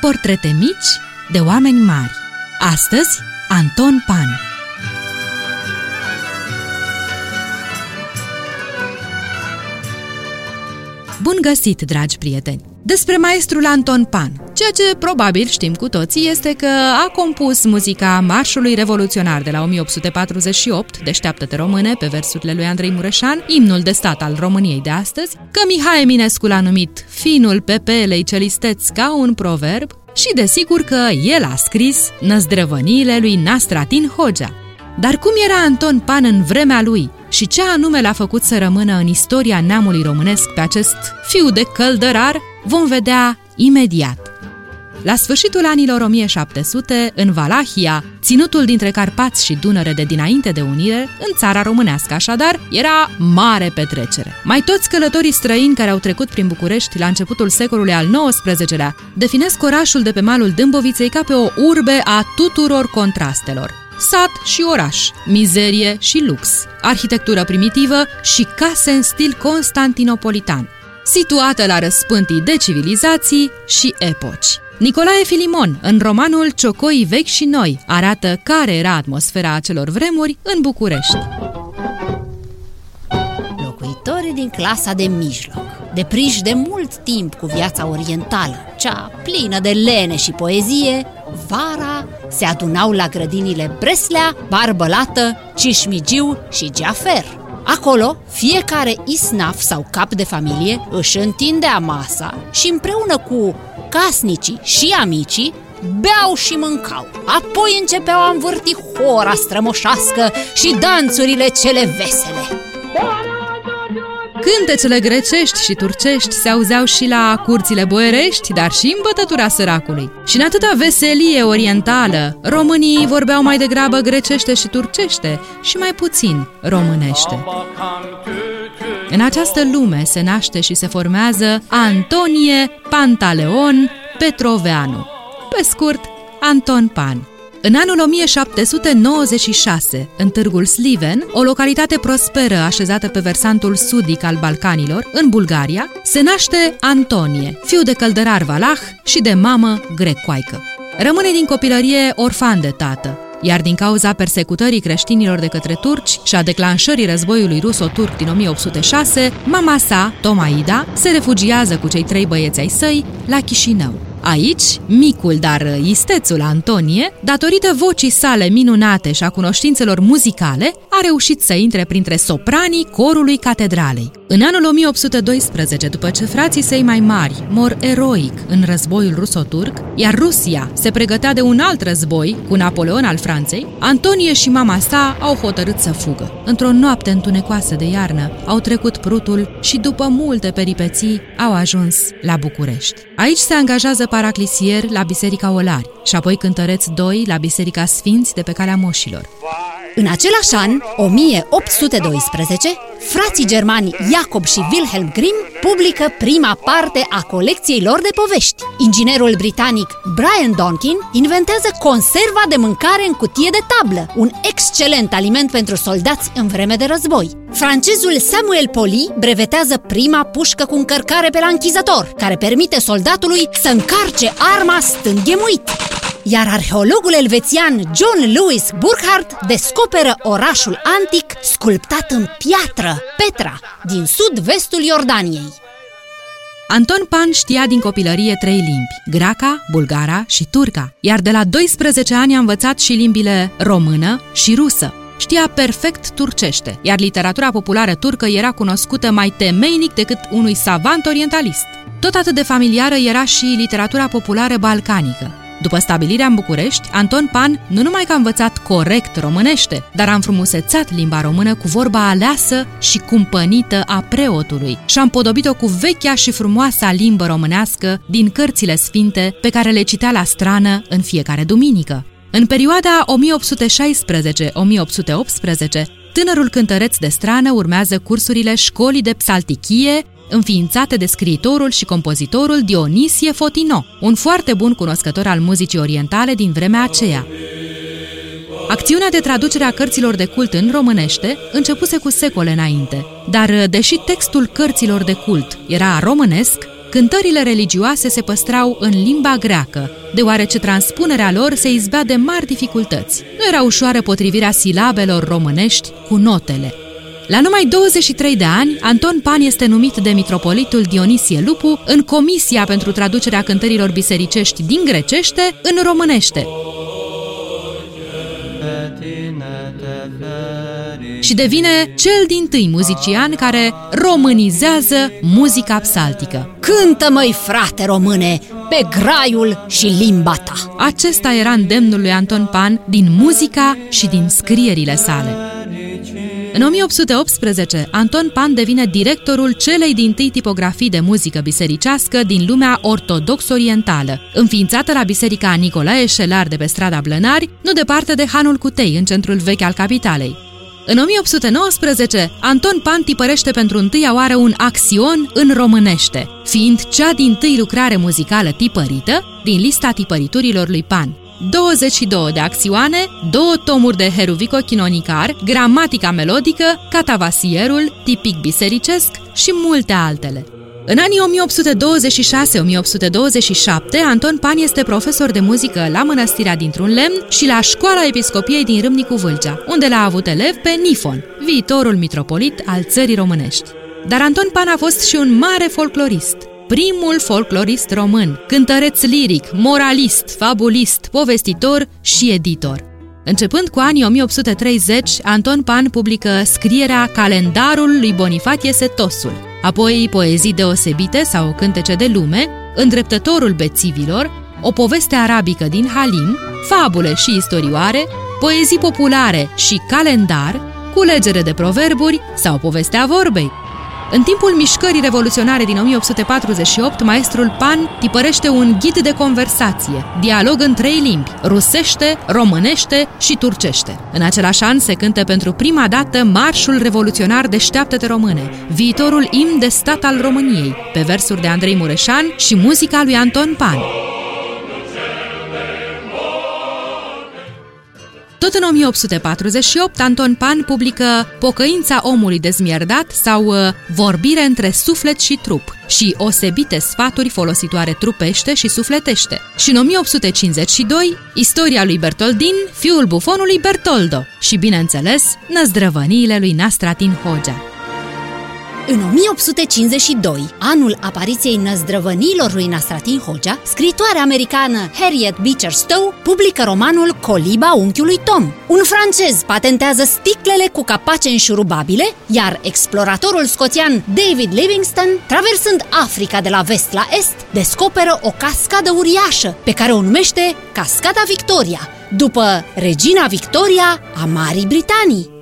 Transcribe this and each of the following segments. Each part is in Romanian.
Portrete mici de oameni mari. Astăzi, Anton Pan. Bun găsit, dragi prieteni! Despre maestrul Anton Pan. Ceea ce probabil știm cu toții este că a compus muzica Marșului Revoluționar de la 1848, Deșteaptă-te române, pe versurile lui Andrei Mureșan, imnul de stat al României de astăzi, că Mihai Eminescu l-a numit finul pepelei celisteți ca un proverb și desigur că el a scris năzdrăvăniile lui Nastratin Hogea. Dar cum era Anton Pan în vremea lui și ce anume l-a făcut să rămână în istoria neamului românesc pe acest fiu de căldărar, vom vedea imediat. La sfârșitul anilor 1700, în Valahia, ținutul dintre Carpați și Dunăre de dinainte de unire, în țara românească așadar, era mare petrecere. Mai toți călătorii străini care au trecut prin București la începutul secolului al XIX-lea definesc orașul de pe malul Dâmboviței ca pe o urbe a tuturor contrastelor sat și oraș, mizerie și lux, arhitectură primitivă și case în stil constantinopolitan, situată la răspântii de civilizații și epoci. Nicolae Filimon, în romanul Ciocoi vechi și noi, arată care era atmosfera acelor vremuri în București. Locuitorii din clasa de mijloc, depriși de mult timp cu viața orientală, cea plină de lene și poezie, vara se adunau la grădinile Breslea, Barbălată, Cișmigiu și Geafer. Acolo, fiecare isnaf sau cap de familie își întindea masa și împreună cu casnicii și amicii beau și mâncau. Apoi începeau a învârti hora strămoșească și danțurile cele vesele. Cântecele grecești și turcești se auzeau și la curțile boierești, dar și în bătătura săracului. Și în atâta veselie orientală, românii vorbeau mai degrabă grecește și turcește și mai puțin românește. În această lume se naște și se formează Antonie Pantaleon Petroveanu. Pe scurt, Anton Pan. În anul 1796, în târgul Sliven, o localitate prosperă așezată pe versantul sudic al Balcanilor, în Bulgaria, se naște Antonie, fiu de căldărar valah și de mamă grecoaică. Rămâne din copilărie orfan de tată, iar din cauza persecutării creștinilor de către turci și a declanșării războiului ruso-turc din 1806, mama sa, Tomaida, se refugiază cu cei trei băieți ai săi la Chișinău. Aici, micul, dar istețul Antonie, datorită vocii sale minunate și a cunoștințelor muzicale, a reușit să intre printre sopranii corului catedralei. În anul 1812, după ce frații săi mai mari mor eroic în războiul ruso-turc, iar Rusia se pregătea de un alt război cu Napoleon al Franței, Antonie și mama sa au hotărât să fugă. Într-o noapte întunecoasă de iarnă, au trecut prutul și după multe peripeții au ajuns la București. Aici se angajează paraclisier la Biserica Olari și apoi cântăreț 2 la Biserica Sfinți de pe Calea Moșilor. În același an, 1812, frații germani Jacob și Wilhelm Grimm publică prima parte a colecției lor de povești. Inginerul britanic Brian Donkin inventează conserva de mâncare în cutie de tablă, un excelent aliment pentru soldați în vreme de război. Francezul Samuel Poli brevetează prima pușcă cu încărcare pe la închizător, care permite soldatului să încarce arma stând ghemuit iar arheologul elvețian John Lewis Burkhardt descoperă orașul antic sculptat în piatră, Petra, din sud-vestul Iordaniei. Anton Pan știa din copilărie trei limbi, greaca, bulgara și turca, iar de la 12 ani a învățat și limbile română și rusă. Știa perfect turcește, iar literatura populară turcă era cunoscută mai temeinic decât unui savant orientalist. Tot atât de familiară era și literatura populară balcanică, după stabilirea în București, Anton Pan nu numai că a învățat corect românește, dar a înfrumusețat limba română cu vorba aleasă și cumpănită a preotului și a împodobit-o cu vechea și frumoasa limbă românească din cărțile sfinte pe care le citea la strană în fiecare duminică. În perioada 1816-1818, tânărul cântăreț de strană urmează cursurile școlii de psaltichie, înființate de scriitorul și compozitorul Dionisie Fotino, un foarte bun cunoscător al muzicii orientale din vremea aceea. Acțiunea de traducere a cărților de cult în românește începuse cu secole înainte, dar deși textul cărților de cult era românesc, cântările religioase se păstrau în limba greacă, deoarece transpunerea lor se izbea de mari dificultăți. Nu era ușoară potrivirea silabelor românești cu notele. La numai 23 de ani, Anton Pan este numit de mitropolitul Dionisie Lupu în Comisia pentru traducerea cântărilor bisericești din grecește în românește. Și devine cel din tâi muzician care românizează muzica psaltică. Cântă, măi, frate române, pe graiul și limba ta! Acesta era îndemnul lui Anton Pan din muzica și din scrierile sale. În 1818, Anton Pan devine directorul celei din tâi tipografii de muzică bisericească din lumea ortodox-orientală, înființată la Biserica Nicolae Șelar de pe strada Blănari, nu departe de Hanul Cutei, în centrul vechi al capitalei. În 1819, Anton Pan tipărește pentru întâia oară un axion în românește, fiind cea din tâi lucrare muzicală tipărită din lista tipăriturilor lui Pan. 22 de acțioane, două tomuri de heruvico chinonicar, gramatica melodică, catavasierul, tipic bisericesc și multe altele. În anii 1826-1827, Anton Pan este profesor de muzică la Mănăstirea dintr-un lemn și la Școala Episcopiei din Râmnicu Vâlcea, unde l-a avut elev pe Nifon, viitorul mitropolit al țării românești. Dar Anton Pan a fost și un mare folclorist primul folclorist român, cântăreț liric, moralist, fabulist, povestitor și editor. Începând cu anii 1830, Anton Pan publică scrierea Calendarul lui Bonifatie Setosul, apoi poezii deosebite sau cântece de lume, Îndreptătorul bețivilor, o poveste arabică din Halim, fabule și istorioare, poezii populare și calendar, culegere de proverburi sau povestea vorbei, în timpul mișcării revoluționare din 1848, maestrul Pan tipărește un ghid de conversație, dialog în trei limbi, rusește, românește și turcește. În același an se cântă pentru prima dată Marșul Revoluționar Deșteaptă-te Române, viitorul imn de stat al României, pe versuri de Andrei Mureșan și muzica lui Anton Pan. Tot în 1848, Anton Pan publică Pocăința omului dezmierdat sau uh, Vorbire între suflet și trup și osebite sfaturi folositoare trupește și sufletește. Și în 1852, istoria lui Bertoldin, fiul bufonului Bertoldo și, bineînțeles, năzdrăvăniile lui Nastratin Hogea. În 1852, anul apariției năzdrăvănilor lui Nastratin Hogea, scritoarea americană Harriet Beecher Stowe publică romanul Coliba unchiului Tom. Un francez patentează sticlele cu capace înșurubabile, iar exploratorul scoțian David Livingstone, traversând Africa de la vest la est, descoperă o cascadă uriașă, pe care o numește Cascada Victoria, după Regina Victoria a Marii Britanii.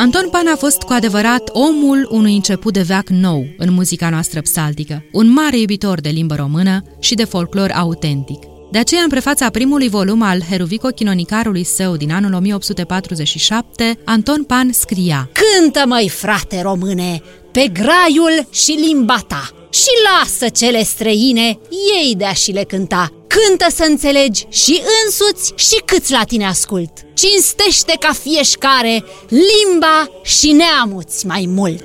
Anton Pan a fost cu adevărat omul unui început de veac nou în muzica noastră psaltică, un mare iubitor de limbă română și de folclor autentic. De aceea, în prefața primului volum al Heruvico Chinonicarului său din anul 1847, Anton Pan scria Cântă, măi, frate române, pe graiul și limba ta și lasă cele străine, ei de și le cânta, Cântă să înțelegi și însuți și câți la tine ascult. Cinstește ca fieșcare limba și neamuți mai mult.